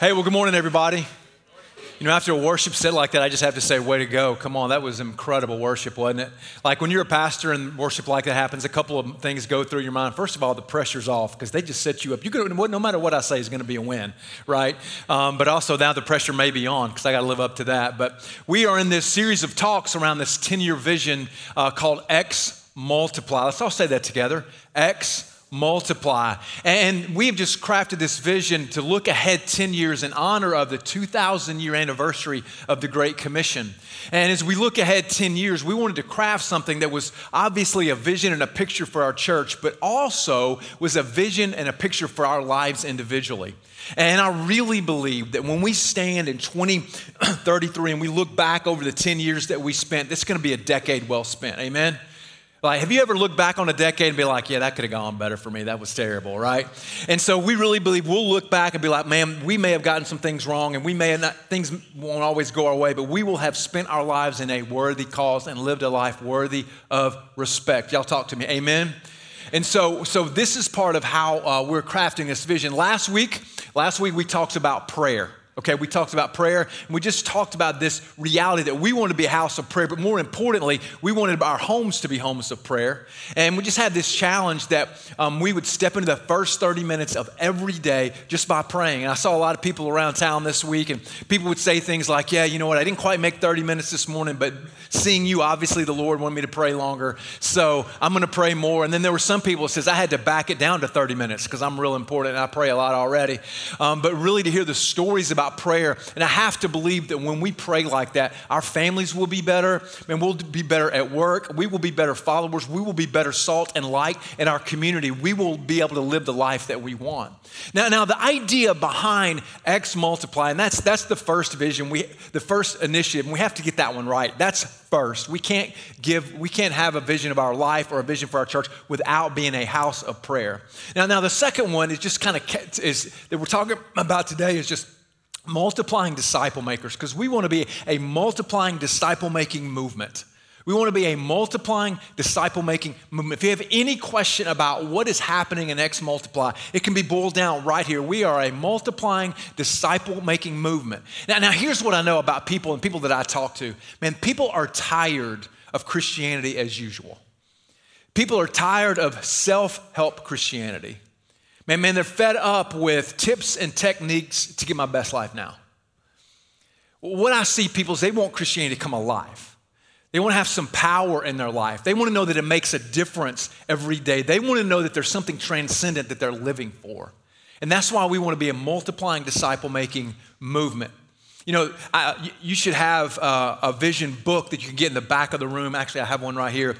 Hey, well, good morning, everybody. You know, after a worship set like that, I just have to say, way to go. Come on, that was incredible worship, wasn't it? Like when you're a pastor and worship like that happens, a couple of things go through your mind. First of all, the pressure's off because they just set you up. You could, no matter what I say, is going to be a win, right? Um, but also now the pressure may be on because I got to live up to that. But we are in this series of talks around this 10 year vision uh, called X Multiply. Let's all say that together. X multiply. And we've just crafted this vision to look ahead 10 years in honor of the 2,000 year anniversary of the Great Commission. And as we look ahead 10 years, we wanted to craft something that was obviously a vision and a picture for our church, but also was a vision and a picture for our lives individually. And I really believe that when we stand in 2033 and we look back over the 10 years that we spent, it's going to be a decade well spent. Amen? Like, have you ever looked back on a decade and be like, yeah, that could have gone better for me? That was terrible, right? And so we really believe we'll look back and be like, man, we may have gotten some things wrong and we may not, things won't always go our way, but we will have spent our lives in a worthy cause and lived a life worthy of respect. Y'all talk to me. Amen. And so, so this is part of how uh, we're crafting this vision. Last week, last week we talked about prayer. Okay, we talked about prayer, and we just talked about this reality that we want to be a house of prayer, but more importantly, we wanted our homes to be homes of prayer. And we just had this challenge that um, we would step into the first 30 minutes of every day just by praying. And I saw a lot of people around town this week, and people would say things like, Yeah, you know what, I didn't quite make 30 minutes this morning, but seeing you, obviously the Lord wanted me to pray longer, so I'm going to pray more. And then there were some people that says I had to back it down to 30 minutes because I'm real important and I pray a lot already. Um, but really to hear the stories about about prayer. And I have to believe that when we pray like that, our families will be better, and we'll be better at work. We will be better followers. We will be better salt and light in our community. We will be able to live the life that we want. Now, now the idea behind X multiply, and that's that's the first vision, we the first initiative, and we have to get that one right. That's first. We can't give, we can't have a vision of our life or a vision for our church without being a house of prayer. Now, now the second one is just kind of is that we're talking about today is just multiplying disciple makers because we want to be a multiplying disciple making movement. We want to be a multiplying disciple making movement. If you have any question about what is happening in X Multiply, it can be boiled down right here. We are a multiplying disciple making movement. Now, now, here's what I know about people and people that I talk to man, people are tired of Christianity as usual. People are tired of self help Christianity. Man, man, they're fed up with tips and techniques to get my best life now. What I see people is they want Christianity to come alive. They want to have some power in their life. They want to know that it makes a difference every day. They want to know that there's something transcendent that they're living for. And that's why we want to be a multiplying disciple making movement. You know, I, you should have a, a vision book that you can get in the back of the room. Actually, I have one right here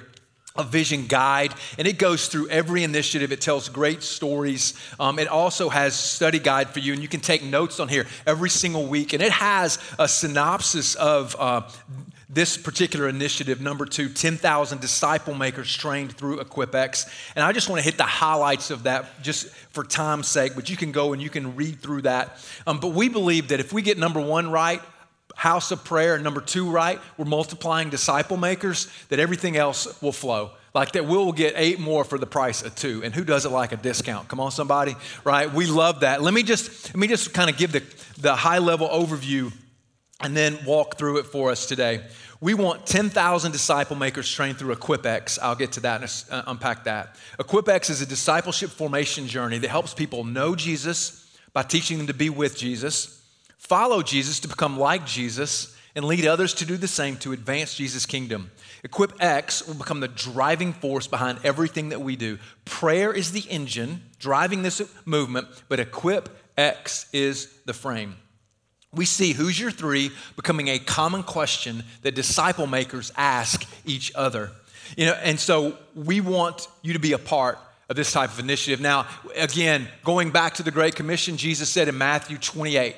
a vision guide, and it goes through every initiative. It tells great stories. Um, it also has study guide for you, and you can take notes on here every single week. And it has a synopsis of uh, this particular initiative, number two, 10,000 disciple makers trained through EquipX. And I just want to hit the highlights of that just for time's sake, but you can go and you can read through that. Um, but we believe that if we get number one right, house of prayer. Number two, right, we're multiplying disciple makers, that everything else will flow. Like that we'll get eight more for the price of two. And who doesn't like a discount? Come on, somebody, right? We love that. Let me just let me just kind of give the, the high level overview and then walk through it for us today. We want 10,000 disciple makers trained through EquipX. I'll get to that and uh, unpack that. EquipX is a discipleship formation journey that helps people know Jesus by teaching them to be with Jesus follow Jesus to become like Jesus, and lead others to do the same to advance Jesus' kingdom. Equip X will become the driving force behind everything that we do. Prayer is the engine driving this movement, but Equip X is the frame. We see who's your three becoming a common question that disciple makers ask each other. You know, and so we want you to be a part of this type of initiative. Now, again, going back to the Great Commission, Jesus said in Matthew 28,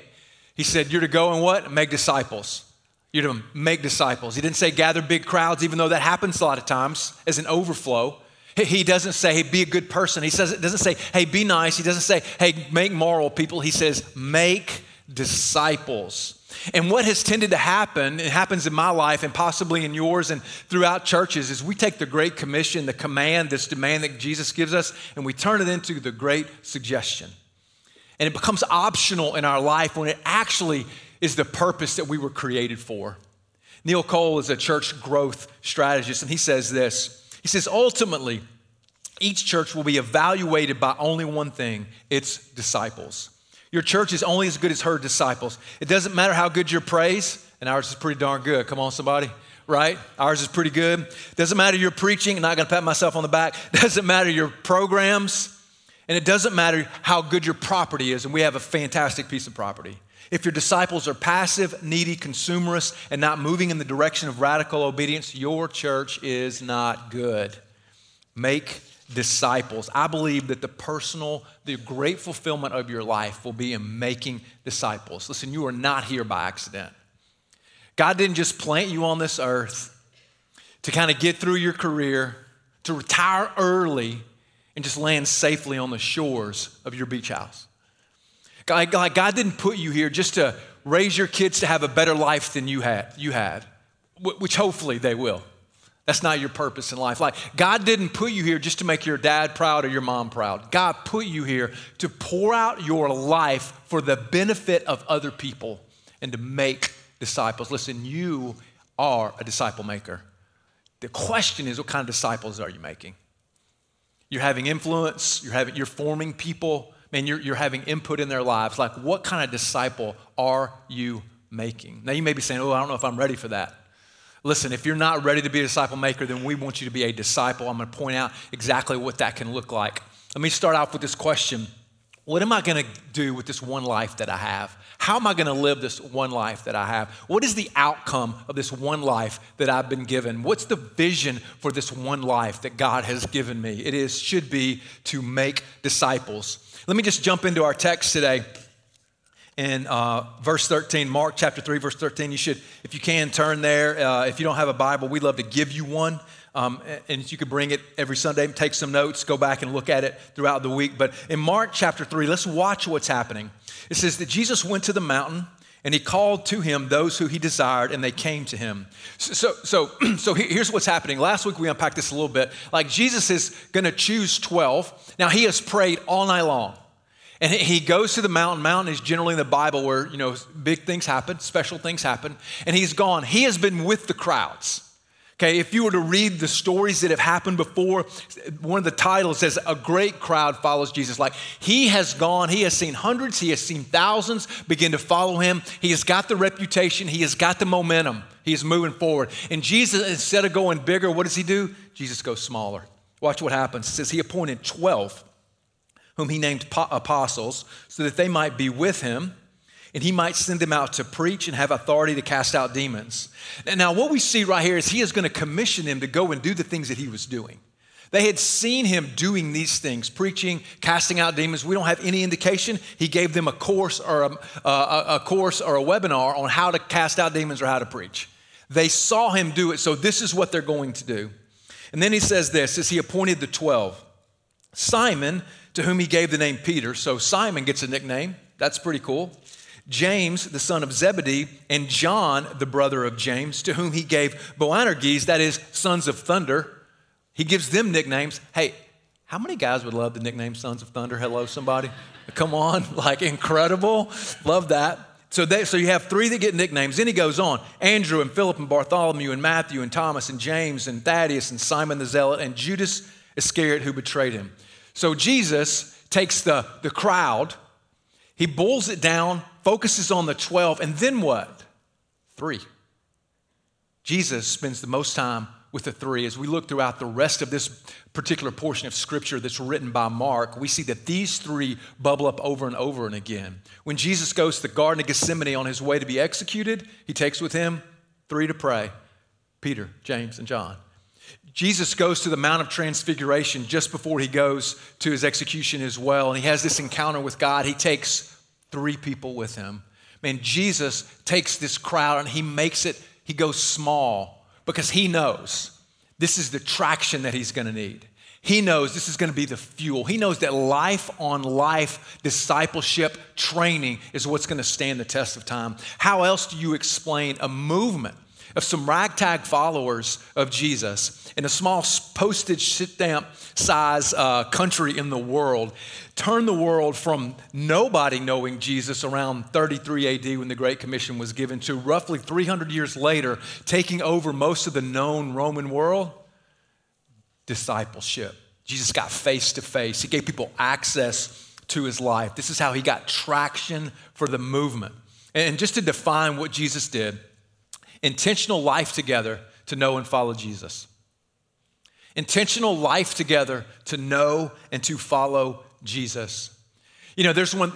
he said, You're to go and what? Make disciples. You're to make disciples. He didn't say gather big crowds, even though that happens a lot of times as an overflow. He doesn't say, hey, be a good person. He says, it doesn't say, hey, be nice. He doesn't say, hey, make moral people. He says, make disciples. And what has tended to happen, it happens in my life and possibly in yours and throughout churches, is we take the Great Commission, the command, this demand that Jesus gives us, and we turn it into the Great Suggestion. And it becomes optional in our life when it actually is the purpose that we were created for. Neil Cole is a church growth strategist, and he says this He says, ultimately, each church will be evaluated by only one thing its disciples. Your church is only as good as her disciples. It doesn't matter how good your praise, and ours is pretty darn good. Come on, somebody right? Ours is pretty good. Doesn't matter your preaching, I'm not gonna pat myself on the back. Doesn't matter your programs, and it doesn't matter how good your property is, and we have a fantastic piece of property. If your disciples are passive, needy, consumerist, and not moving in the direction of radical obedience, your church is not good. Make disciples. I believe that the personal, the great fulfillment of your life will be in making disciples. Listen, you are not here by accident. God didn't just plant you on this earth to kind of get through your career, to retire early, and just land safely on the shores of your beach house. God, God, God didn't put you here just to raise your kids to have a better life than you had, you had, which hopefully they will. That's not your purpose in life. Like God didn't put you here just to make your dad proud or your mom proud. God put you here to pour out your life for the benefit of other people and to make disciples. Listen, you are a disciple maker. The question is, what kind of disciples are you making? You're having influence, you're, having, you're forming people, man, you're, you're having input in their lives. Like, what kind of disciple are you making? Now, you may be saying, oh, I don't know if I'm ready for that. Listen, if you're not ready to be a disciple maker, then we want you to be a disciple. I'm going to point out exactly what that can look like. Let me start off with this question What am I going to do with this one life that I have? How am I going to live this one life that I have? What is the outcome of this one life that I've been given? What's the vision for this one life that God has given me? It is should be to make disciples. Let me just jump into our text today. In uh, verse 13, Mark chapter 3, verse 13, you should, if you can, turn there. Uh, if you don't have a Bible, we'd love to give you one. Um, and you could bring it every Sunday, take some notes, go back and look at it throughout the week. But in Mark chapter 3, let's watch what's happening. It says that Jesus went to the mountain and he called to him those who he desired and they came to him. So so so here's what's happening. Last week we unpacked this a little bit. Like jesus is going to choose 12 now he has prayed all night long. And he goes to the mountain. Mountain is generally in the bible where you know big things happen special things happen. And he's gone. He has been with the crowds Okay, if you were to read the stories that have happened before, one of the titles says, A great crowd follows Jesus. Like he has gone, he has seen hundreds, he has seen thousands begin to follow him. He has got the reputation, he has got the momentum, he is moving forward. And Jesus, instead of going bigger, what does he do? Jesus goes smaller. Watch what happens. It says, He appointed 12, whom he named apostles, so that they might be with him and he might send them out to preach and have authority to cast out demons. Now, what we see right here is he is going to commission them to go and do the things that he was doing. They had seen him doing these things, preaching, casting out demons. We don't have any indication he gave them a course or a, a, a course or a webinar on how to cast out demons or how to preach. They saw him do it, so this is what they're going to do. And then he says this as he appointed the 12. Simon, to whom he gave the name Peter. So Simon gets a nickname. That's pretty cool. James, the son of Zebedee, and John, the brother of James, to whom he gave Boanerges, that is, sons of thunder. He gives them nicknames. Hey, how many guys would love the nickname Sons of Thunder? Hello, somebody. Come on, like incredible. Love that. So, they, so you have three that get nicknames. Then he goes on Andrew and Philip and Bartholomew and Matthew and Thomas and James and Thaddeus and Simon the Zealot and Judas Iscariot who betrayed him. So Jesus takes the, the crowd, he boils it down focuses on the 12, and then what? Three. Jesus spends the most time with the three. As we look throughout the rest of this particular portion of scripture that's written by Mark, we see that these three bubble up over and over and again. When Jesus goes to the Garden of Gethsemane on his way to be executed, he takes with him three to pray Peter, James, and John. Jesus goes to the Mount of Transfiguration just before he goes to his execution as well, and he has this encounter with God. He takes three people with him. Man, Jesus takes this crowd and he makes it, he goes small because he knows this is the traction that he's going to need. He knows this is going to be the fuel. He knows that life on life discipleship training is what's going to stand the test of time. How else do you explain a movement of some ragtag followers of Jesus in a small postage stamp size uh, country in the world turned the world from nobody knowing Jesus around 33 AD when the Great Commission was given to roughly 300 years later taking over most of the known Roman world discipleship. Jesus got face to face, he gave people access to his life. This is how he got traction for the movement. And just to define what Jesus did, intentional life together to know and follow Jesus. Intentional life together to know and to follow Jesus. You know, there's one,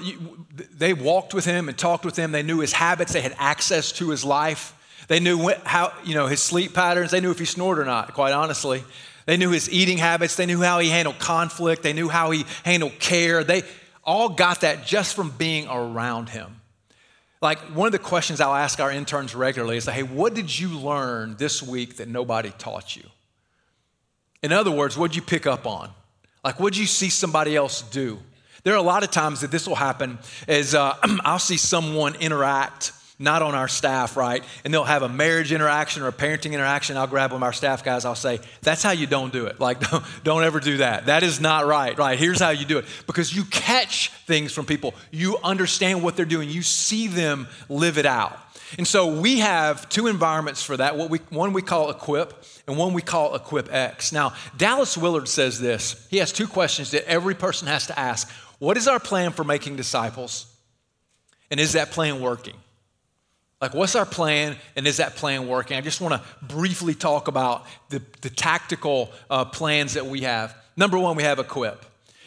they walked with him and talked with him. They knew his habits, they had access to his life. They knew how, you know, his sleep patterns. They knew if he snored or not, quite honestly. They knew his eating habits. They knew how he handled conflict. They knew how he handled care. They all got that just from being around him. Like one of the questions I'll ask our interns regularly is, like, hey, what did you learn this week that nobody taught you? In other words, what did you pick up on? Like, what did you see somebody else do? There are a lot of times that this will happen is uh, I'll see someone interact not on our staff, right? And they'll have a marriage interaction or a parenting interaction. I'll grab one of our staff guys. I'll say, that's how you don't do it. Like, don't, don't ever do that. That is not right, right? Here's how you do it. Because you catch things from people, you understand what they're doing, you see them live it out. And so we have two environments for that. What we, one we call Equip, and one we call Equip X. Now, Dallas Willard says this. He has two questions that every person has to ask. What is our plan for making disciples? And is that plan working? Like, what's our plan, and is that plan working? I just want to briefly talk about the, the tactical uh, plans that we have. Number one, we have Equip.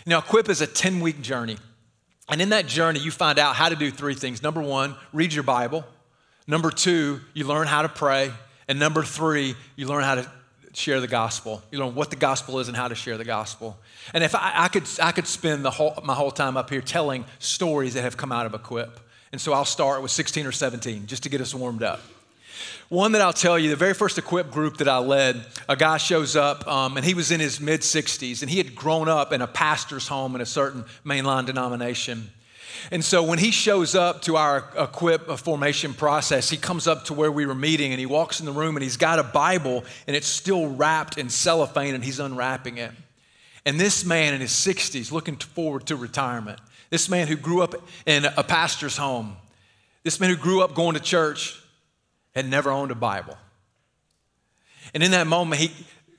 Now, Equip is a 10 week journey. And in that journey, you find out how to do three things. Number one, read your Bible. Number two, you learn how to pray. And number three, you learn how to share the gospel. You learn what the gospel is and how to share the gospel. And if I, I could, I could spend the whole, my whole time up here telling stories that have come out of Equip. And so I'll start with 16 or 17 just to get us warmed up. One that I'll tell you, the very first equipped group that I led, a guy shows up um, and he was in his mid 60s and he had grown up in a pastor's home in a certain mainline denomination. And so when he shows up to our equip formation process, he comes up to where we were meeting and he walks in the room and he's got a Bible and it's still wrapped in cellophane and he's unwrapping it. And this man in his 60s, looking forward to retirement, this man who grew up in a pastor's home, this man who grew up going to church, had never owned a Bible. And in that moment, he,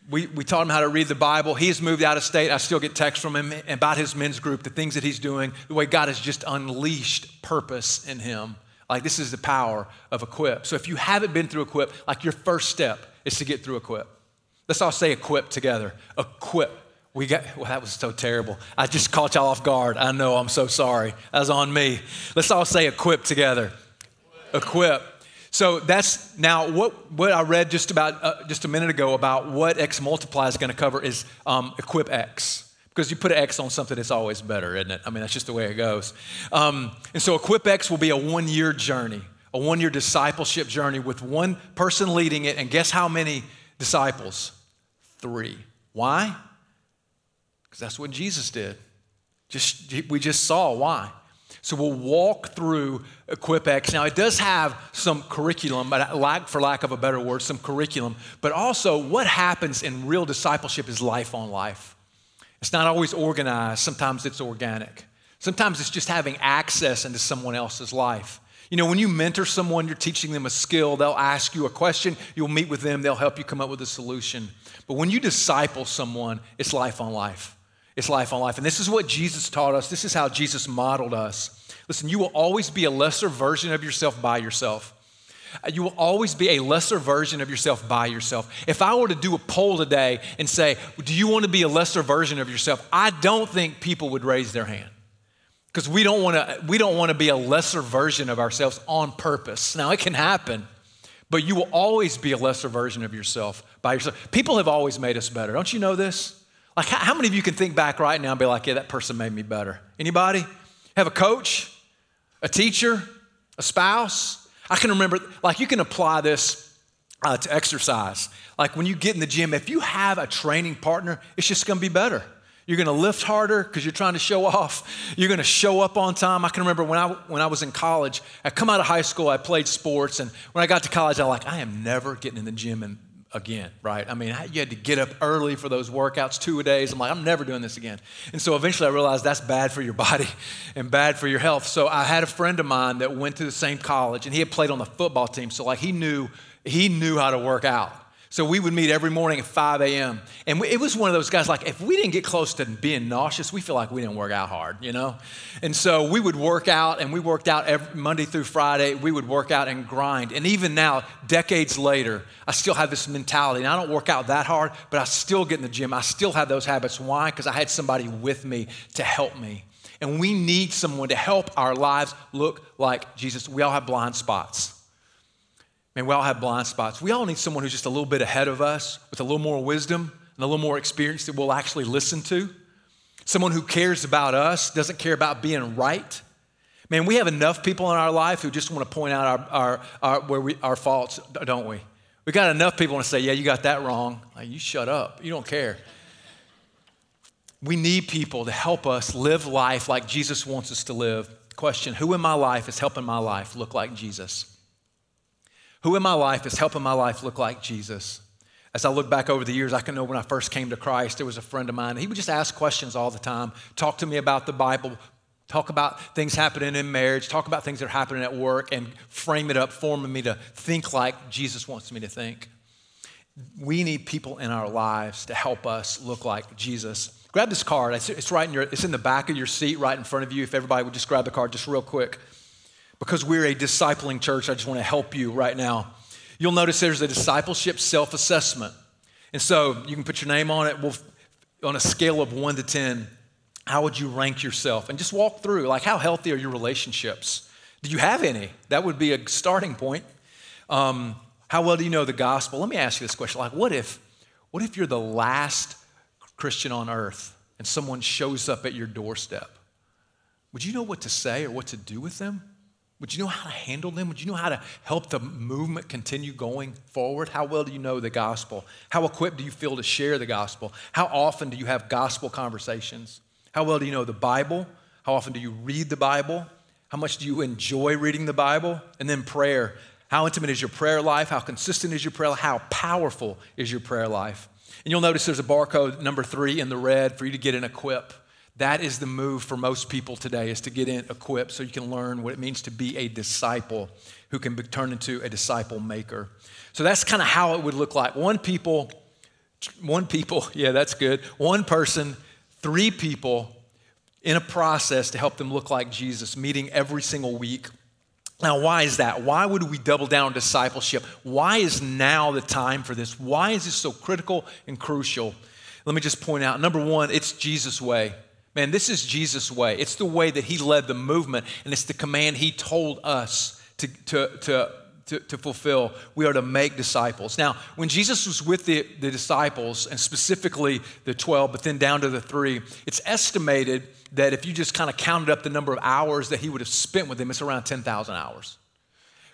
we, we taught him how to read the Bible. He has moved out of state. I still get texts from him about his men's group, the things that he's doing, the way God has just unleashed purpose in him. Like, this is the power of Equip. So, if you haven't been through Equip, like your first step is to get through Equip. Let's all say Equip together. Equip. We got, well, that was so terrible. I just caught y'all off guard. I know, I'm so sorry. That was on me. Let's all say equip together. Equip. So that's now what, what I read just about uh, just a minute ago about what X multiply is going to cover is um, equip X. Because you put an X on something, it's always better, isn't it? I mean, that's just the way it goes. Um, and so Equip X will be a one year journey, a one year discipleship journey with one person leading it. And guess how many disciples? Three. Why? Because that's what Jesus did. Just, we just saw why. So we'll walk through EquipX. Now, it does have some curriculum, but for lack of a better word, some curriculum. But also, what happens in real discipleship is life on life. It's not always organized, sometimes it's organic. Sometimes it's just having access into someone else's life. You know, when you mentor someone, you're teaching them a skill, they'll ask you a question, you'll meet with them, they'll help you come up with a solution. But when you disciple someone, it's life on life. It's life on life. And this is what Jesus taught us. This is how Jesus modeled us. Listen, you will always be a lesser version of yourself by yourself. Uh, you will always be a lesser version of yourself by yourself. If I were to do a poll today and say, Do you want to be a lesser version of yourself? I don't think people would raise their hand. Because we don't want to we don't want to be a lesser version of ourselves on purpose. Now it can happen, but you will always be a lesser version of yourself by yourself. People have always made us better. Don't you know this? Like, how many of you can think back right now and be like, yeah, that person made me better? Anybody? Have a coach, a teacher, a spouse? I can remember, like, you can apply this uh, to exercise. Like, when you get in the gym, if you have a training partner, it's just gonna be better. You're to lift harder because you're trying to show off. You're to show up on time. I can remember when I, when I was in college, I come out of high school, I played sports, and when I got to college, I like, I am never getting in the gym and again, right? I mean, you had to get up early for those workouts, two a days. I'm like, I'm never doing this again. And so eventually I realized that's bad for your body and bad for your health. So I had a friend of mine that went to the same college and he had played on the football team. So like he knew, he knew how to work out. So we would meet every morning at 5 a.m. And it was one of those guys like, if we didn't get close to being nauseous, we feel like we didn't work out hard, you know? And so we would work out, and we worked out every Monday through Friday. We would work out and grind. And even now, decades later, I still have this mentality. And I don't work out that hard, but I still get in the gym. I still have those habits. Why? Because I had somebody with me to help me. And we need someone to help our lives look like Jesus. We all have blind spots. Man, we all have blind spots. We all need someone who's just a little bit ahead of us with a little more wisdom and a little more experience that we'll actually listen to. Someone who cares about us, doesn't care about being right. Man, we have enough people in our life who just want to point out our, our, our where we, our faults, don't we? We got enough people want to say, yeah, you got that wrong. Like, you shut up. You don't care. We need people to help us live life like Jesus wants us to live. Question Who in my life is helping my life look like Jesus? Who in my life is helping my life look like Jesus? As I look back over the years, I can know when I first came to Christ, there was a friend of mine. He would just ask questions all the time, talk to me about the Bible, talk about things happening in marriage, talk about things that are happening at work, and frame it up, forming me to think like Jesus wants me to think. We need people in our lives to help us look like Jesus. Grab this card. It's, right in your, it's in the back of your seat, right in front of you. If everybody would just grab the card, just real quick because we're a discipling church, I just want to help you right now. You'll notice there's a discipleship self assessment. And so you can put your name on it. We'll, on a scale of one to 10, how would you rank yourself? And just walk through like, how healthy are your relationships? Do you have any? That would be a starting point. Um, how well do you know the gospel? Let me ask you this question like, what if, what if you're the last Christian on earth and someone shows up at your doorstep? Would you know what to say or what to do with them? Would you know how to handle them? Would you know how to help the movement continue going forward? How well do you know the gospel? How equipped do you feel to share the gospel? How often do you have gospel conversations? How well do you know the Bible? How often do you read the Bible? How much do you enjoy reading the Bible? And then prayer. How intimate is your prayer life? How consistent is your prayer? How powerful is your prayer life? And you'll notice there's a barcode number three in the red for you to get an equip. That is the move for most people today is to get in equipped so you can learn what it means to be a disciple who can be turned into a disciple maker. So that's kind of how it would look like. One people, one people, yeah, that's good. One person, three people in a process to help them look like Jesus, meeting every single week. Now, why is that? Why would we double down discipleship? Why is now the time for this? Why is this so critical and crucial? Let me just point out number one, it's Jesus' way. Man, this is Jesus' way. It's the way that he led the movement, and it's the command he told us to, to, to, to, to fulfill. We are to make disciples. Now, when Jesus was with the, the disciples, and specifically the 12, but then down to the three, it's estimated that if you just kind of counted up the number of hours that he would have spent with them, it's around 10,000 hours.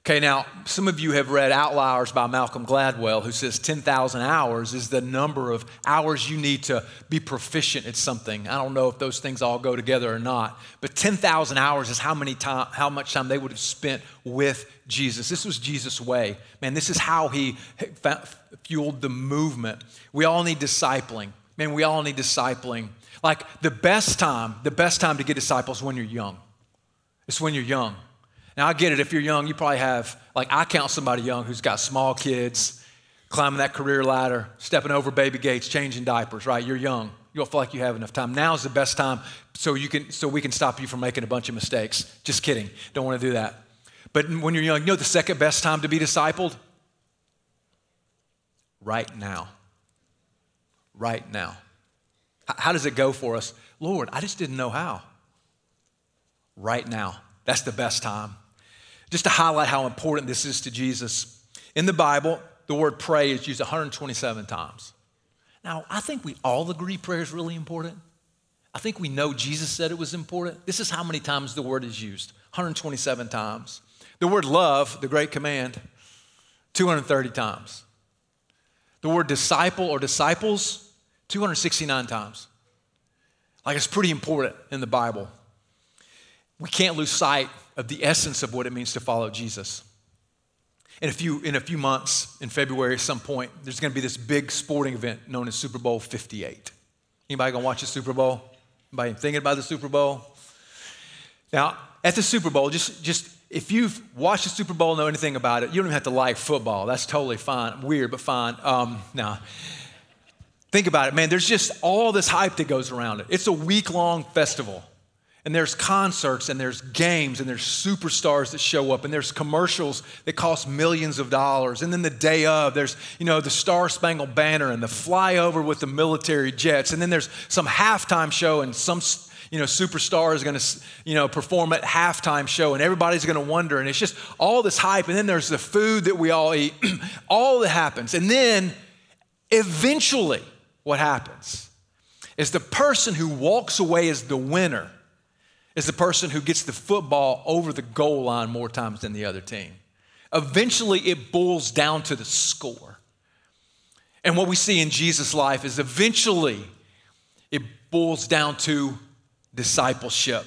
Okay, now, some of you have read Outliers by Malcolm Gladwell, who says 10,000 hours is the number of hours you need to be proficient at something. I don't know if those things all go together or not, but 10,000 hours is how, many time, how much time they would have spent with Jesus. This was Jesus' way. Man, this is how he fueled the movement. We all need discipling. Man, we all need discipling. Like the best time, the best time to get disciples when you're young. It's when you're young. Now, I get it. If you're young, you probably have, like, I count somebody young who's got small kids, climbing that career ladder, stepping over baby gates, changing diapers, right? You're young. You don't feel like you have enough time. Now is the best time so, you can, so we can stop you from making a bunch of mistakes. Just kidding. Don't want to do that. But when you're young, you know the second best time to be discipled? Right now. Right now. How does it go for us? Lord, I just didn't know how. Right now. That's the best time. Just to highlight how important this is to Jesus, in the Bible, the word pray is used 127 times. Now, I think we all agree prayer is really important. I think we know Jesus said it was important. This is how many times the word is used 127 times. The word love, the great command, 230 times. The word disciple or disciples, 269 times. Like it's pretty important in the Bible. We can't lose sight of the essence of what it means to follow Jesus. In a few, in a few months, in February at some point, there's going to be this big sporting event known as Super Bowl 58. Anybody going to watch the Super Bowl? Anybody thinking about the Super Bowl? Now, at the Super Bowl, just, just if you've watched the Super Bowl, know anything about it, you don't even have to like football. That's totally fine. Weird, but fine. Um, now, think about it, man. There's just all this hype that goes around it. It's a week long festival. And there's concerts and there's games and there's superstars that show up and there's commercials that cost millions of dollars. And then the day of, there's, you know, the Star Spangled Banner and the flyover with the military jets. And then there's some halftime show and some, you know, superstar is going to, you know, perform at halftime show and everybody's going to wonder. And it's just all this hype. And then there's the food that we all eat. all that happens. And then eventually what happens is the person who walks away as the winner is the person who gets the football over the goal line more times than the other team. Eventually, it boils down to the score. And what we see in Jesus' life is eventually it boils down to discipleship.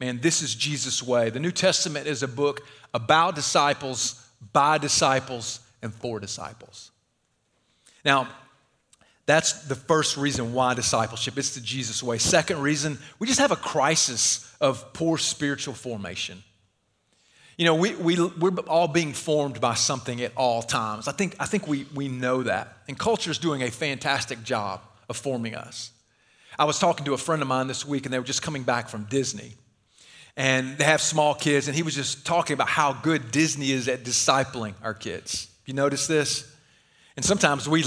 Man, this is Jesus' way. The New Testament is a book about disciples, by disciples, and for disciples. Now, that's the first reason why discipleship. It's the Jesus way. Second reason, we just have a crisis of poor spiritual formation. You know, we, we, we're all being formed by something at all times. I think, I think we, we know that. And culture is doing a fantastic job of forming us. I was talking to a friend of mine this week, and they were just coming back from Disney. And they have small kids, and he was just talking about how good Disney is at discipling our kids. You notice this? And sometimes we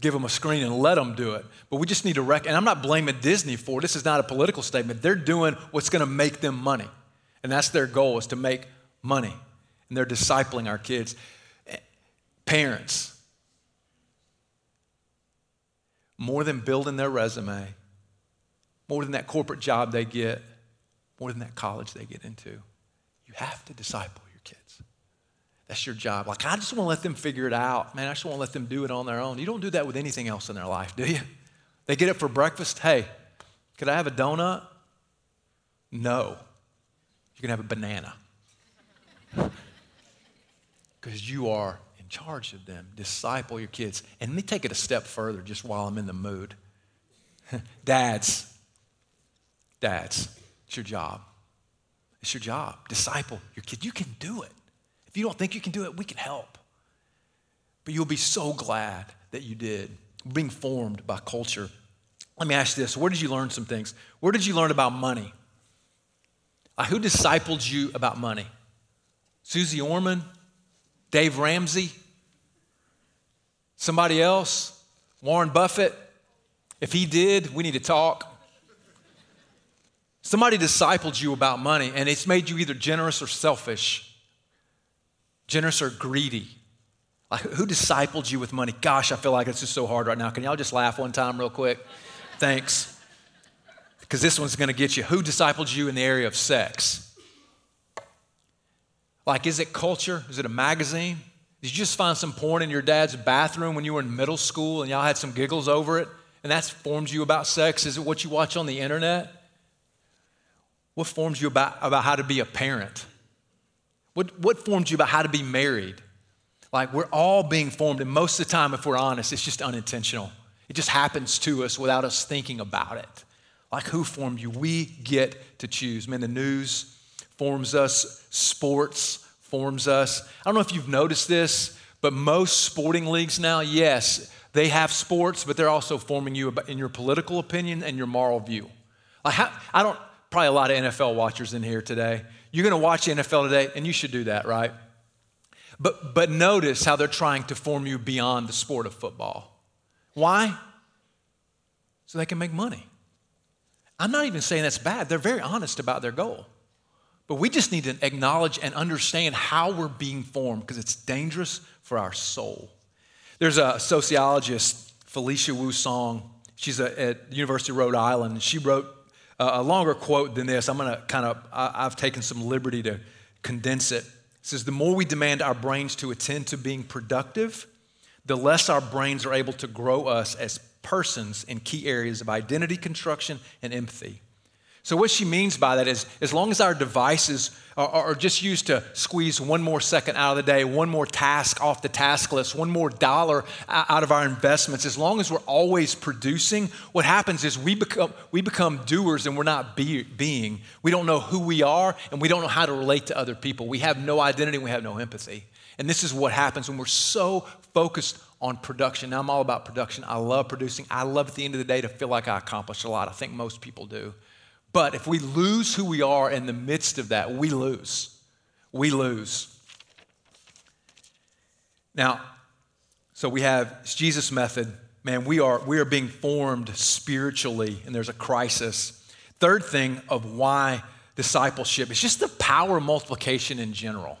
give them a screen and let them do it. But we just need to rec. And I'm not blaming Disney for it. This is not a political statement. They're doing what's going to make them money. And that's their goal is to make money. And they're discipling our kids. Eh, parents, more than building their resume, more than that corporate job they get, more than that college they get into, you have to disciple that's your job. Like, I just want to let them figure it out. Man, I just want to let them do it on their own. You don't do that with anything else in their life, do you? They get up for breakfast. Hey, could I have a donut? No. You can have a banana. Because you are in charge of them. Disciple your kids. And let me take it a step further just while I'm in the mood. dads, dads, it's your job. It's your job. Disciple your kid. You can do it. If you don't think you can do it, we can help. But you'll be so glad that you did, being formed by culture. Let me ask this where did you learn some things? Where did you learn about money? Uh, who discipled you about money? Suze Orman? Dave Ramsey? Somebody else? Warren Buffett? If he did, we need to talk. Somebody discipled you about money, and it's made you either generous or selfish generous or greedy? Like, who discipled you with money? Gosh, I feel like it's just so hard right now. Can y'all just laugh one time, real quick? Thanks. Because this one's going to get you. Who discipled you in the area of sex? Like, is it culture? Is it a magazine? Did you just find some porn in your dad's bathroom when you were in middle school and y'all had some giggles over it? And that's formed you about sex? Is it what you watch on the internet? What forms you about, about how to be a parent? What, what formed you about how to be married? Like we're all being formed, and most of the time, if we're honest, it's just unintentional. It just happens to us without us thinking about it. Like who formed you? We get to choose. Man, the news forms us, sports forms us. I don't know if you've noticed this, but most sporting leagues now, yes, they have sports, but they're also forming you in your political opinion and your moral view. Like I don't, probably a lot of NFL watchers in here today. You're going to watch NFL today, and you should do that, right? But, but notice how they're trying to form you beyond the sport of football. Why? So they can make money. I'm not even saying that's bad. They're very honest about their goal. But we just need to acknowledge and understand how we're being formed because it's dangerous for our soul. There's a sociologist, Felicia Wu Song. She's a, at University of Rhode Island. She wrote a longer quote than this. I'm going to kind of, I've taken some liberty to condense it. It says, The more we demand our brains to attend to being productive, the less our brains are able to grow us as persons in key areas of identity construction and empathy. So, what she means by that is as long as our devices are, are, just used to squeeze one more second out of the day, one more task off the task list, one more dollar out of our investments, as long as we're always producing, what happens is we become, we become doers and we're not be, being. We don't know who we are and we don't know how to relate to other people. We have no identity, we have no empathy. And this is what happens when we're so focused on production. Now, I'm all about production. I love producing. I love at the end of the day to feel like I accomplished a lot. I think most people do. But if we lose who we are in the midst of that, we lose. We lose. Now, so we have Jesus' method. Man, we are, we are being formed spiritually, and there's a crisis. Third thing of why discipleship is just the power of multiplication in general.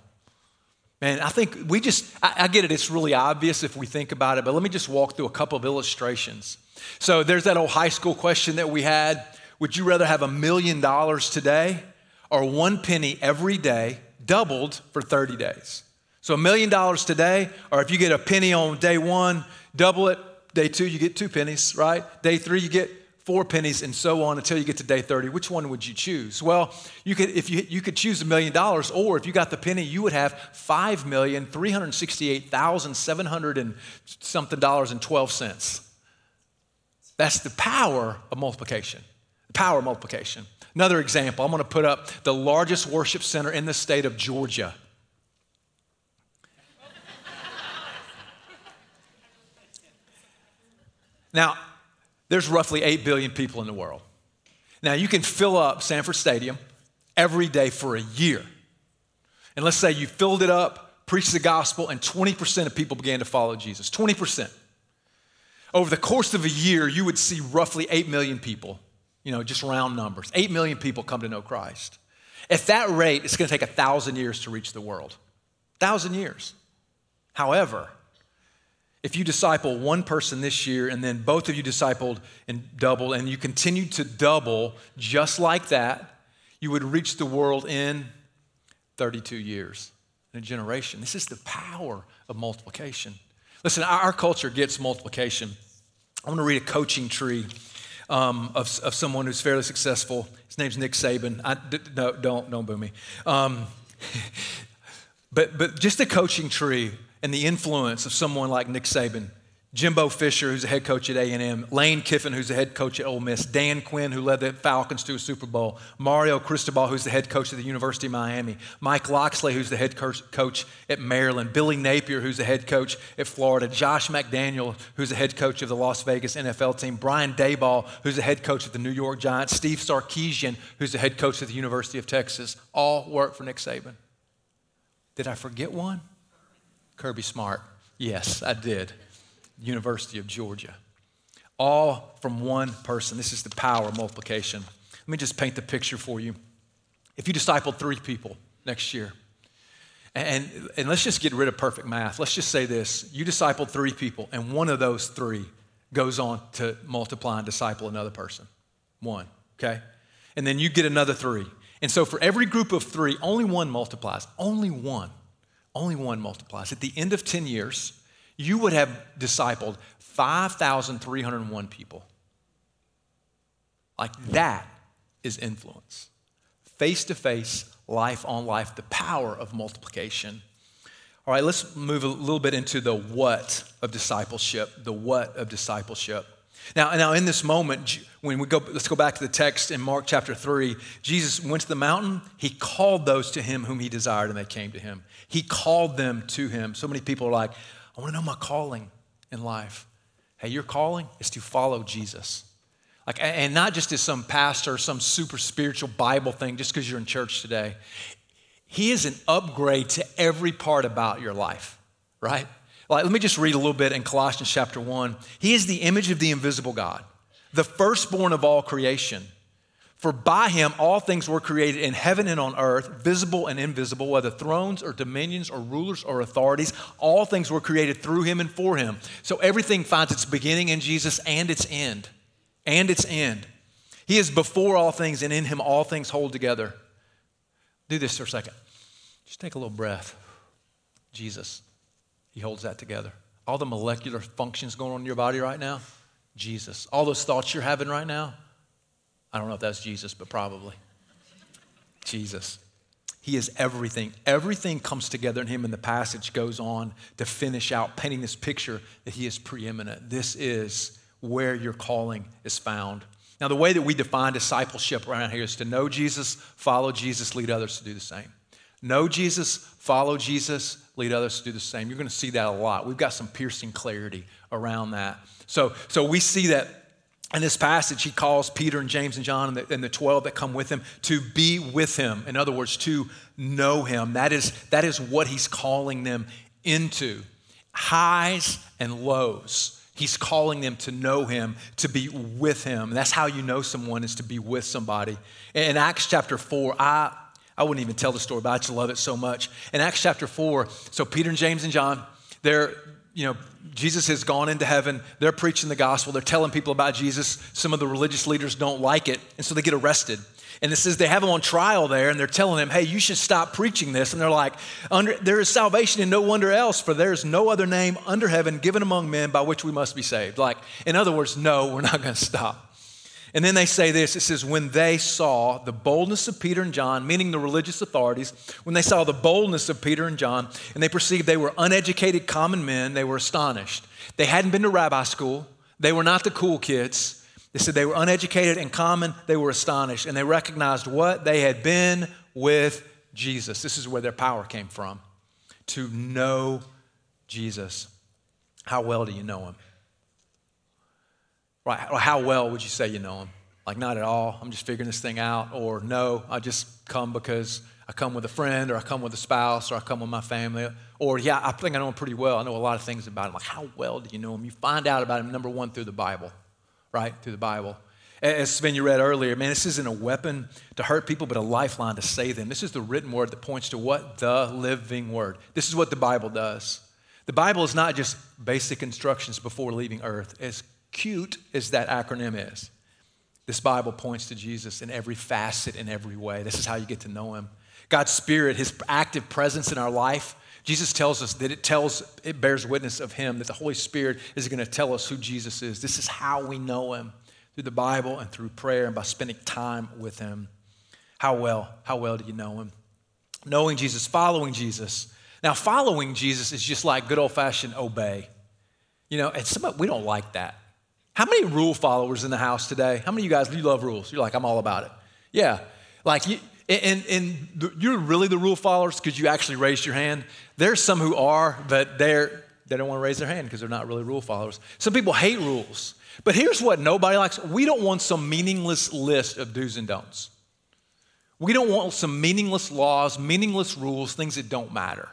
Man, I think we just, I, I, get it, it's really obvious if we think about it, but let me just walk through a couple of illustrations. So there's that old high school question that we had would you rather have a million dollars today or one penny every day, doubled for 30 days? So a million dollars today, or if you get a penny on day one, double it. Day two, you get two pennies, right? Day three, you get four pennies, and so on until you get to day 30. Which one would you choose? Well, you could, if you, you could choose a million dollars, or if you got the penny, you would have five million three hundred sixty-eight thousand seven hundred and something dollars and 12 cents. That's the power of multiplication. Power multiplication. Another example, I'm going to put up the largest worship center in the state of Georgia. now, there's roughly 8 billion people in the world. Now, you can fill up Sanford Stadium every day for a year. And let's say you filled it up, preached the gospel, and 20% of people began to follow Jesus. 20%. Over the course of a year, you would see roughly 8 million people you know, just round numbers. Eight million people come to know Christ. At that rate, it's going to take a thousand years to reach the world. Thousand years. However, if you disciple one person this year and then both of you discipled and double, and you continue to double just like that, you would reach the world in 32 years, in a generation. This is the power of multiplication. Listen, our culture gets multiplication. I want to read a coaching tree um, of, of someone who's fairly successful. His name's Nick Saban. I, d- no, don't, don't boo me. Um, but, but just the coaching tree and the influence of someone like Nick Saban Jimbo Fisher, who's the head coach at A&M, Lane Kiffin, who's the head coach at Ole Miss, Dan Quinn, who led the Falcons to a Super Bowl, Mario Cristobal, who's the head coach at the University of Miami, Mike Locksley, who's the head coach at Maryland, Billy Napier, who's the head coach at Florida, Josh McDaniel, who's the head coach of the Las Vegas NFL team, Brian Daboll, who's the head coach at the New York Giants, Steve Sarkisian, who's the head coach at the University of Texas, all work for Nick Saban. Did I forget one? Kirby Smart. Yes, I did. University of Georgia. All from one person. This is the power of multiplication. Let me just paint the picture for you. If you discipled three people next year, and, and let's just get rid of perfect math. Let's just say this you discipled three people, and one of those three goes on to multiply and disciple another person. One, okay? And then you get another three. And so for every group of three, only one multiplies. Only one. Only one multiplies. At the end of 10 years, you would have discipled 5,301 people. Like that is influence. Face to face, life on life, the power of multiplication. All right, let's move a little bit into the what of discipleship. The what of discipleship. Now, now in this moment, when we go, let's go back to the text in Mark chapter 3. Jesus went to the mountain. He called those to him whom he desired, and they came to him. He called them to him. So many people are like, I want to know my calling in life. Hey, your calling is to follow Jesus. Like, and not just as some pastor, some super spiritual Bible thing, just because you're in church today. He is an upgrade to every part about your life, right? Like, let me just read a little bit in Colossians chapter 1. He is the image of the invisible God, the firstborn of all creation. For by him all things were created in heaven and on earth, visible and invisible, whether thrones or dominions or rulers or authorities, all things were created through him and for him. So everything finds its beginning in Jesus and its end. And its end. He is before all things, and in him all things hold together. Do this for a second. Just take a little breath. Jesus, he holds that together. All the molecular functions going on in your body right now, Jesus. All those thoughts you're having right now, I don't know if that's Jesus, but probably. Jesus. He is everything. Everything comes together in him, and the passage goes on to finish out painting this picture that he is preeminent. This is where your calling is found. Now, the way that we define discipleship around here is to know Jesus, follow Jesus, lead others to do the same. Know Jesus, follow Jesus, lead others to do the same. You're going to see that a lot. We've got some piercing clarity around that. So, so we see that in this passage, he calls Peter and James and John and the, and the 12 that come with him to be with him. In other words, to know him. That is, that is what he's calling them into highs and lows. He's calling them to know him, to be with him. That's how you know someone is to be with somebody. In Acts chapter 4, I, I wouldn't even tell the story, but I just love it so much. In Acts chapter 4, so Peter and James and John, they're, you know, Jesus has gone into heaven. They're preaching the gospel. They're telling people about Jesus. Some of the religious leaders don't like it, and so they get arrested. And it says they have him on trial there, and they're telling him, hey, you should stop preaching this. And they're like, under there is salvation in no wonder else, for there is no other name under heaven given among men by which we must be saved. Like, in other words, no, we're not going to stop. And then they say this it says, when they saw the boldness of Peter and John, meaning the religious authorities, when they saw the boldness of Peter and John, and they perceived they were uneducated common men, they were astonished. They hadn't been to rabbi school, they were not the cool kids. They said they were uneducated and common. They were astonished. And they recognized what? They had been with Jesus. This is where their power came from to know Jesus. How well do you know him? Right? Or How well would you say you know him? Like, not at all. I'm just figuring this thing out. Or, no, I just come because I come with a friend, or I come with a spouse, or I come with my family. Or, yeah, I think I know him pretty well. I know a lot of things about him. Like, how well do you know him? You find out about him, number one, through the Bible right, through the Bible. As Sven, you read earlier, man, this isn't a weapon to hurt people, but a lifeline to save them. This is the written word that points to what? The living word. This is what the Bible does. The Bible is not just basic instructions before leaving earth, as cute as that acronym is. This Bible points to Jesus in every facet, in every way. This is how you get to know him. God's Spirit, his active presence in our life, Jesus tells us that it tells, it bears witness of him, that the Holy Spirit is going to tell us who Jesus is. This is how we know him through the Bible and through prayer and by spending time with him. How well, how well do you know him? Knowing Jesus, following Jesus. Now, following Jesus is just like good old fashioned obey. You know, and some, we don't like that. How many rule followers in the house today? How many of you guys, you love rules? You're like, I'm all about it. Yeah. Like, you, and, and you're really the rule followers because you actually raised your hand. There's some who are, but they're, they don't want to raise their hand because they're not really rule followers. Some people hate rules. But here's what nobody likes we don't want some meaningless list of do's and don'ts. We don't want some meaningless laws, meaningless rules, things that don't matter.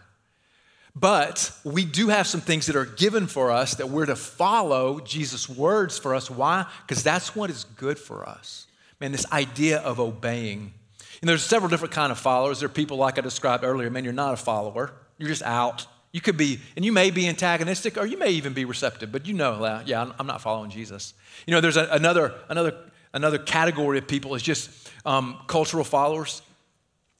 But we do have some things that are given for us that we're to follow Jesus' words for us. Why? Because that's what is good for us. Man, this idea of obeying and there's several different kind of followers. There are people like I described earlier. Man, you're not a follower. You're just out. You could be, and you may be antagonistic, or you may even be receptive. But you know, yeah, I'm not following Jesus. You know, there's a, another another another category of people is just um, cultural followers.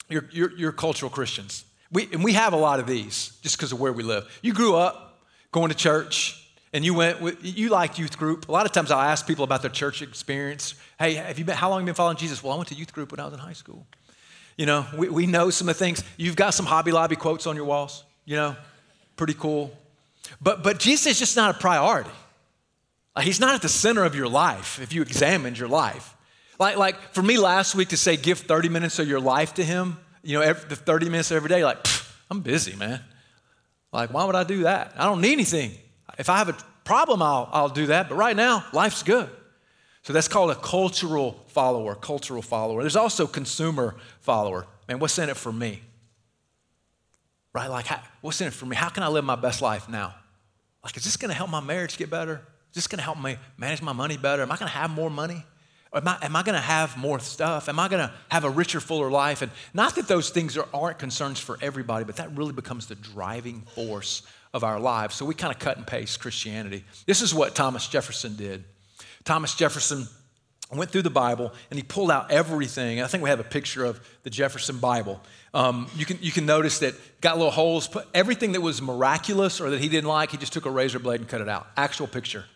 You're, you're, you're cultural Christians. We, and we have a lot of these just because of where we live. You grew up going to church, and you went with, you liked youth group. A lot of times I'll ask people about their church experience. Hey, have you been, how long have you been following Jesus? Well, I went to youth group when I was in high school. You know, we, we know some of the things. You've got some Hobby Lobby quotes on your walls, you know, pretty cool. But, but Jesus is just not a priority. Like, he's not at the center of your life if you examined your life. Like, like for me last week to say give 30 minutes of your life to him, you know, every, the 30 minutes every day, like, I'm busy, man. Like, why would I do that? I don't need anything. If I have a problem, I'll, I'll do that. But right now, life's good. So that's called a cultural follower, cultural follower. There's also consumer follower. Man, what's in it for me? Right? Like, how, what's in it for me? How can I live my best life now? Like, is this going to help my marriage get better? Is this going to help me manage my money better? Am I going to have more money? Am I, am I going to have more stuff? Am I going to have a richer, fuller life? And not that those things are, aren't concerns for everybody, but that really becomes the driving force of our lives. So we kind of cut and paste Christianity. This is what Thomas Jefferson did. Thomas Jefferson went through the Bible and he pulled out everything. I think we have a picture of the Jefferson Bible. Um, you, can, you can notice that got little holes, put everything that was miraculous or that he didn't like, he just took a razor blade and cut it out. Actual picture.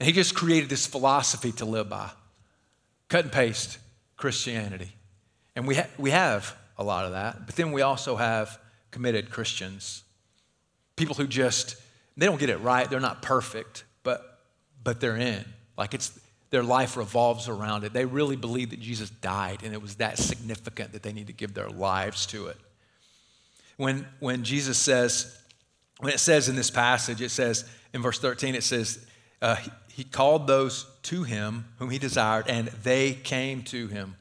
And he just created this philosophy to live by cut and paste Christianity. And we, ha- we have a lot of that, but then we also have committed Christians. People who just, they don't get it right, they're not perfect, but, but they're in. Like it's, their life revolves around it. They really believe that Jesus died and it was that significant that they need to give their lives to it. When, when Jesus says, when it says in this passage, it says in verse 13, it says, uh, he, called those to him whom he desired, and they came to him.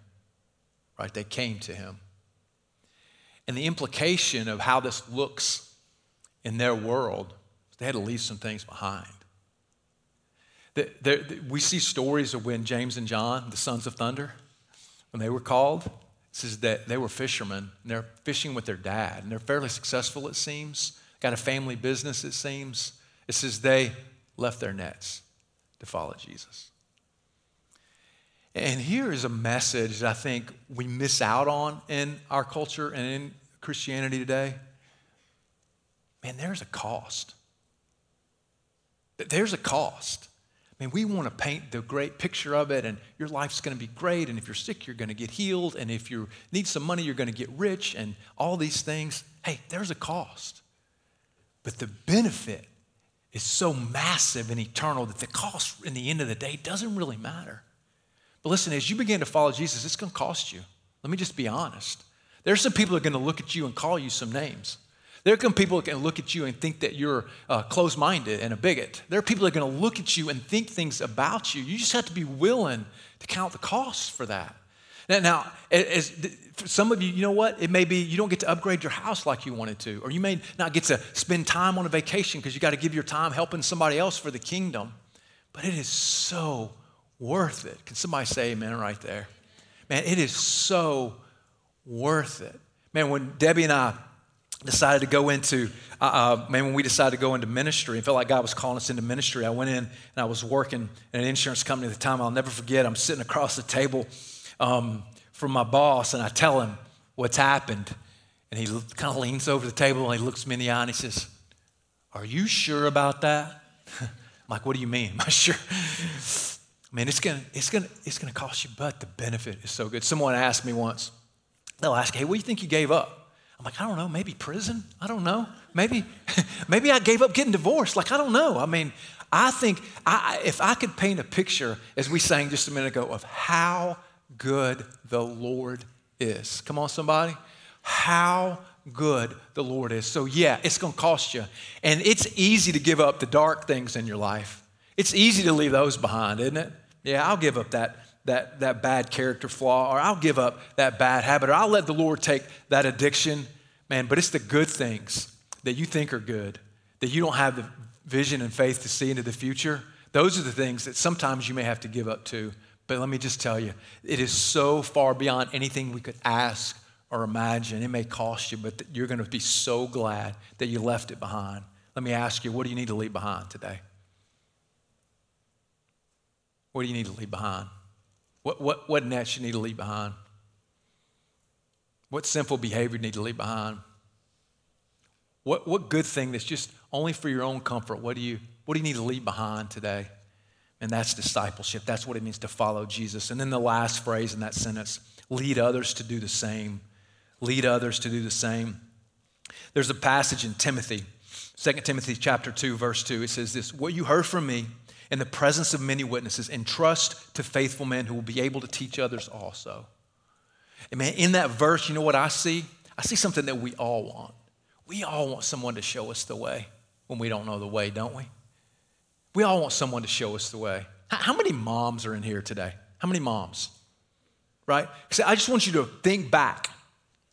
Right? They came to him. And the implication of how this looks in their world, they had to leave some things behind. we see stories of when James and John, the sons of thunder, when they were called, it says that they were fishermen and they're fishing with their dad and they're fairly successful, it seems. Got a family business, it seems. It says they left their nets to follow Jesus. And here is a message that I think we miss out on in our culture and in Christianity today. Man, there's a cost. There's a cost. I mean, we want to paint the great picture of it, and your life's going to be great, and if you're sick, you're going to get healed, and if you need some money, you're going to get rich, and all these things. Hey, there's a cost. But the benefit is so massive and eternal that the cost in the end of the day doesn't really matter. But listen, as you begin to follow Jesus, it's going to cost you. Let me just be honest. There's some people that are going to look at you and call you some names. There are people that can look at you and think that you're uh, closed minded and a bigot. There are people that are going to look at you and think things about you. You just have to be willing to count the costs for that. Now, now as, some of you, you know what? It may be you don't get to upgrade your house like you wanted to, or you may not get to spend time on a vacation because you got to give your time helping somebody else for the kingdom. But it is so worth it. Can somebody say amen right there? Man, it is so worth it. Man, when Debbie and I decided to go into, uh, uh, man, when we decided to go into ministry and felt like God was calling us into ministry, I went in and I was working in an insurance company at the time. I'll never forget. I'm sitting across the table um, from my boss and I tell him what's happened. And he kind of leans over the table and he looks me in the eye and he says, Are you sure about that? I'm like, What do you mean? Am I sure? Man, it's gonna, it's gonna, it's gonna cost you, but the benefit is so good. Someone asked me once, they'll ask, Hey, what do you think you gave up? I'm like, I don't know, maybe prison? I don't know. Maybe, maybe I gave up getting divorced. Like, I don't know. I mean, I think I, if I could paint a picture, as we sang just a minute ago, of how good the Lord is. Come on, somebody. How good the Lord is. So, yeah, it's going to cost you. And it's easy to give up the dark things in your life. It's easy to leave those behind, isn't it? Yeah, I'll give up that, that, that bad character flaw, or I'll give up that bad habit, or I'll let the Lord take that addiction. Man, but it's the good things that you think are good, that you don't have the vision and faith to see into the future. Those are the things that sometimes you may have to give up to but let me just tell you, it is so far beyond anything we could ask or imagine. It may cost you, but you're going to be so glad that you left it behind. Let me ask you, what do you need to leave behind today? What do you need to leave behind? What, what, what nets you need to leave behind? What sinful behavior you need to leave behind? What, what good thing that's just only for your own comfort? What do you, what do you need to leave behind today? And that's discipleship. That's what it means to follow Jesus. And then the last phrase in that sentence lead others to do the same. Lead others to do the same. There's a passage in Timothy, 2 Timothy chapter 2, verse 2. It says this What you heard from me in the presence of many witnesses, entrust to faithful men who will be able to teach others also. And man, in that verse, you know what I see? I see something that we all want. We all want someone to show us the way when we don't know the way, don't we? We all want someone to show us the way. How many moms are in here today? How many moms? Right? I just want you to think back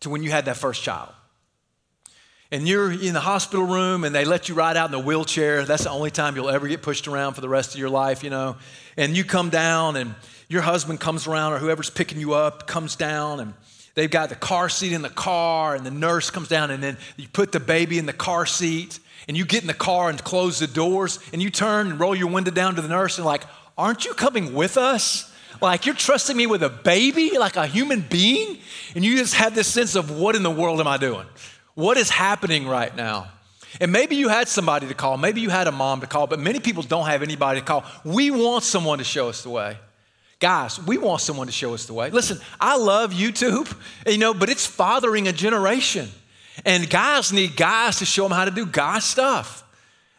to when you had that first child. And you're in the hospital room and they let you ride out in the wheelchair. That's the only time you'll ever get pushed around for the rest of your life, you know. And you come down and your husband comes around or whoever's picking you up comes down and they've got the car seat in the car and the nurse comes down and then you put the baby in the car seat and you get in the car and close the doors and you turn and roll your window down to the nurse and like, aren't you coming with us? Like you're trusting me with a baby, like a human being? And you just have this sense of what in the world am I doing? What is happening right now? And maybe you had somebody to call, maybe you had a mom to call, but many people don't have anybody to call. We want someone to show us the way. Guys, we want someone to show us the way. Listen, I love YouTube, you know, but it's fathering a generation. And guys need guys to show them how to do guy stuff.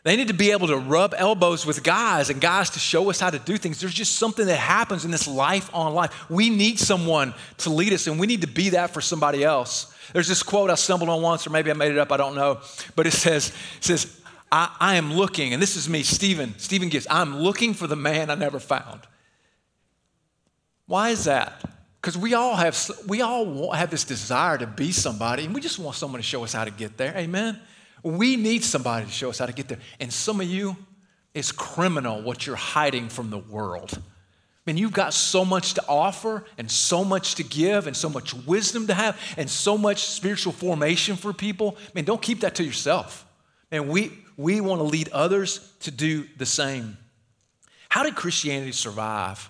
They need to be able to rub elbows with guys and guys to show us how to do things. There's just something that happens in this life on life. We need someone to lead us, and we need to be that for somebody else. There's this quote I stumbled on once, or maybe I made it up, I don't know. But it says, it says, I, I am looking, and this is me, Steven, Steven Gibbs, I'm looking for the man I never found. Why is that? Because we all have we all have this desire to be somebody, and we just want someone to show us how to get there. Amen. We need somebody to show us how to get there. And some of you, it's criminal what you're hiding from the world. I mean, you've got so much to offer and so much to give and so much wisdom to have and so much spiritual formation for people. I mean, don't keep that to yourself. And we, we want to lead others to do the same. How did Christianity survive?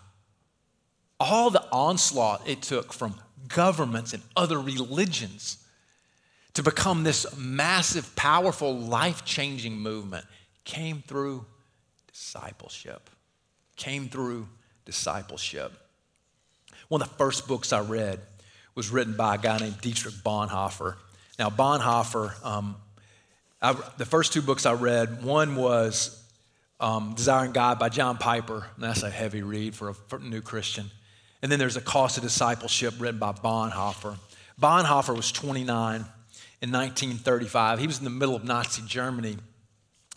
All the onslaught it took from governments and other religions to become this massive, powerful, life changing movement came through discipleship. Came through discipleship. One of the first books I read was written by a guy named Dietrich Bonhoeffer. Now, Bonhoeffer, um, I, the first two books I read, one was um, Desiring God by John Piper. that's a heavy read for a new Christian. And then there's A Cost of Discipleship written by Bonhoeffer. Bonhoeffer was 29 in 1935. He was in the middle of Nazi Germany.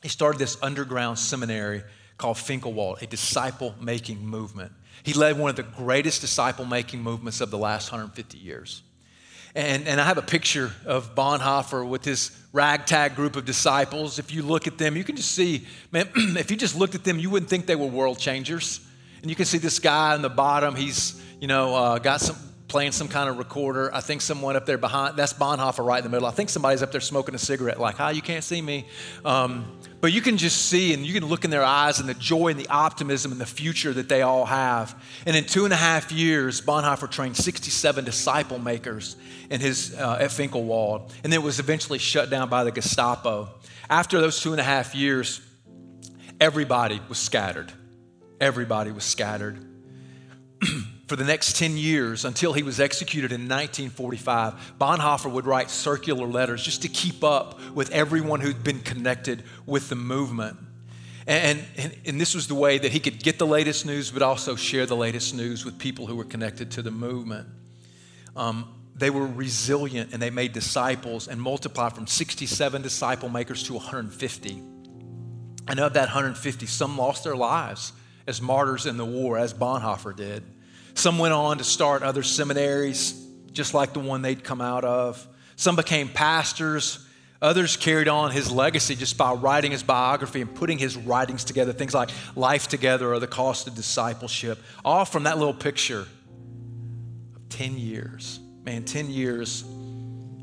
He started this underground seminary called Finkenwalde, a disciple making movement. He led one of the greatest disciple making movements of the last 150 years. And, and I have a picture of Bonhoeffer with his ragtag group of disciples. If you look at them, you can just see, man, if you just looked at them, you wouldn't think they were world changers. And you can see this guy in the bottom, he's, you know, uh, got some playing some kind of recorder. I think someone up there behind, that's Bonhoeffer right in the middle. I think somebody's up there smoking a cigarette, like, ah, you can't see me. Um, but you can just see and you can look in their eyes and the joy and the optimism and the future that they all have. And in two and a half years, Bonhoeffer trained 67 disciple makers in his, uh, at Finkenwalde. And then it was eventually shut down by the Gestapo. After those two and a half years, everybody was scattered. Everybody was scattered. for the next 10 years until he was executed in 1945, Bonhoeffer would write circular letters just to keep up with everyone who'd been connected with the movement. And, and, and, this was the way that he could get the latest news, but also share the latest news with people who were connected to the movement. Um, they were resilient and they made disciples and multiplied from 67 disciple makers to 150. And of that 150, some lost their lives as martyrs in the war, as Bonhoeffer did. Some went on to start other seminaries, just like the one they'd come out of. Some became pastors. Others carried on his legacy just by writing his biography and putting his writings together, things like Life Together or The Cost of Discipleship, all from that little picture of 10 years. Man, 10 years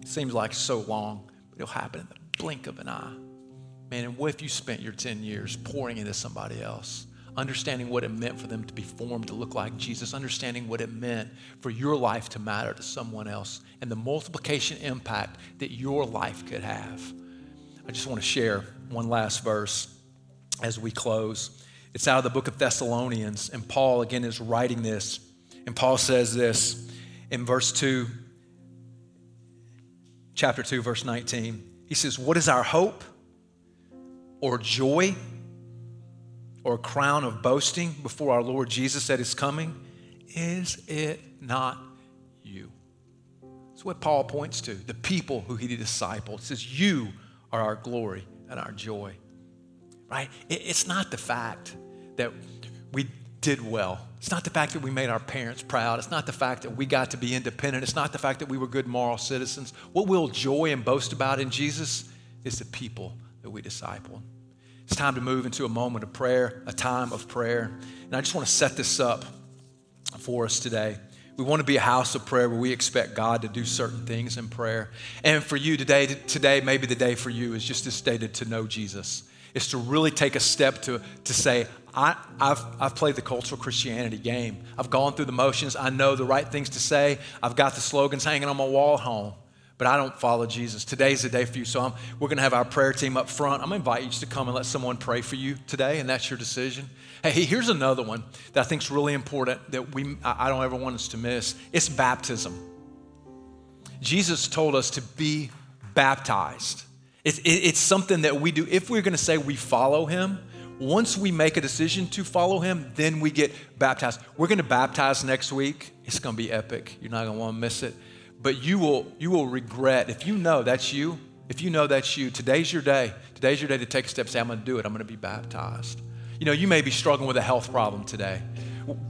seems like so long, but it'll happen in the blink of an eye. Man, and what if you spent your 10 years pouring into somebody else? Understanding what it meant for them to be formed to look like Jesus, understanding what it meant for your life to matter to someone else, and the multiplication impact that your life could have. I just want to share one last verse as we close. It's out of the book of Thessalonians, and Paul again is writing this. And Paul says this in verse 2, chapter 2, verse 19. He says, What is our hope or joy? Or a crown of boasting before our Lord Jesus at his coming? Is it not you? That's what Paul points to the people who he discipled. Says, You are our glory and our joy. Right? It's not the fact that we did well. It's not the fact that we made our parents proud. It's not the fact that we got to be independent. It's not the fact that we were good moral citizens. What we'll joy and boast about in Jesus is the people that we disciple. It's time to move into a moment of prayer, a time of prayer. And I just want to set this up for us today. We want to be a house of prayer where we expect God to do certain things in prayer. And for you today, today, maybe the day for you is just this day to, to know Jesus. Is to really take a step to, to say, I, have I've played the cultural Christianity game. I've gone through the motions. I know the right things to say. I've got the slogans hanging on my wall home. But I don't follow Jesus. Today's the day for you. So I'm, we're going to have our prayer team up front. I'm going to invite you to come and let someone pray for you today, and that's your decision. Hey, here's another one that I think is really important that we, I don't ever want us to miss. It's baptism. Jesus told us to be baptized. It's, it's something that we do. If we're going to say we follow him, once we make a decision to follow him, then we get baptized. We're going to baptize next week. It's going to be epic. You're not going to want to miss it. But you will, you will regret, if you know that's you, if you know that's you, today's your day. Today's your day to take a step, say, I'm going to do it. I'm going to be baptized. You know, you may be struggling with a health problem today.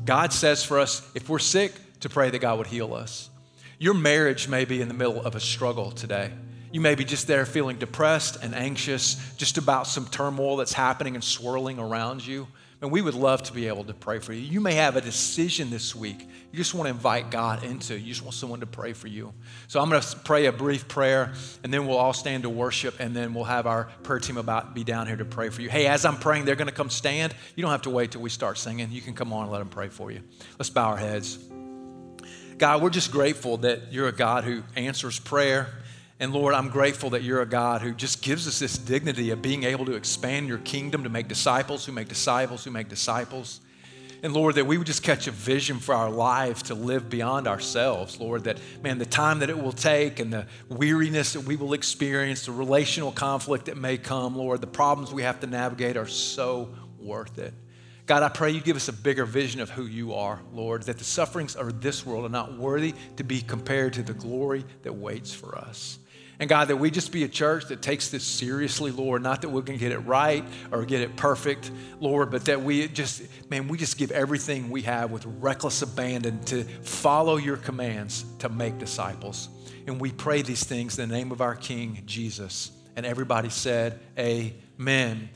God says for us, if we're sick, to pray that God would heal us. Your marriage may be in the middle of a struggle today. You may be just there feeling depressed and anxious just about some turmoil that's happening and swirling around you. And we would love to be able to pray for you. You may have a decision this week. You just want to invite God into. You just want someone to pray for you. So I'm going to pray a brief prayer, and then we'll all stand to worship, and then we'll have our prayer team about be down here to pray for you. Hey, as I'm praying, they're going to come stand. You don't have to wait till we start singing. You can come on and let them pray for you. Let's bow our heads. God, we're just grateful that you're a God who answers prayer. And Lord, I'm grateful that you're a God who just gives us this dignity of being able to expand your kingdom to make disciples who make disciples who make disciples. And Lord, that we would just catch a vision for our life to live beyond ourselves. Lord, that, man, the time that it will take and the weariness that we will experience, the relational conflict that may come, Lord, the problems we have to navigate are so worth it. God, I pray you give us a bigger vision of who you are, Lord, that the sufferings of this world are not worthy to be compared to the glory that waits for us. And God, that we just be a church that takes this seriously, Lord, not that we're going to get it right or get it perfect, Lord, but that we just, man, we just give everything we have with reckless abandon to follow your commands to make disciples. And we pray these things in the name of our King, Jesus. And everybody said, Amen.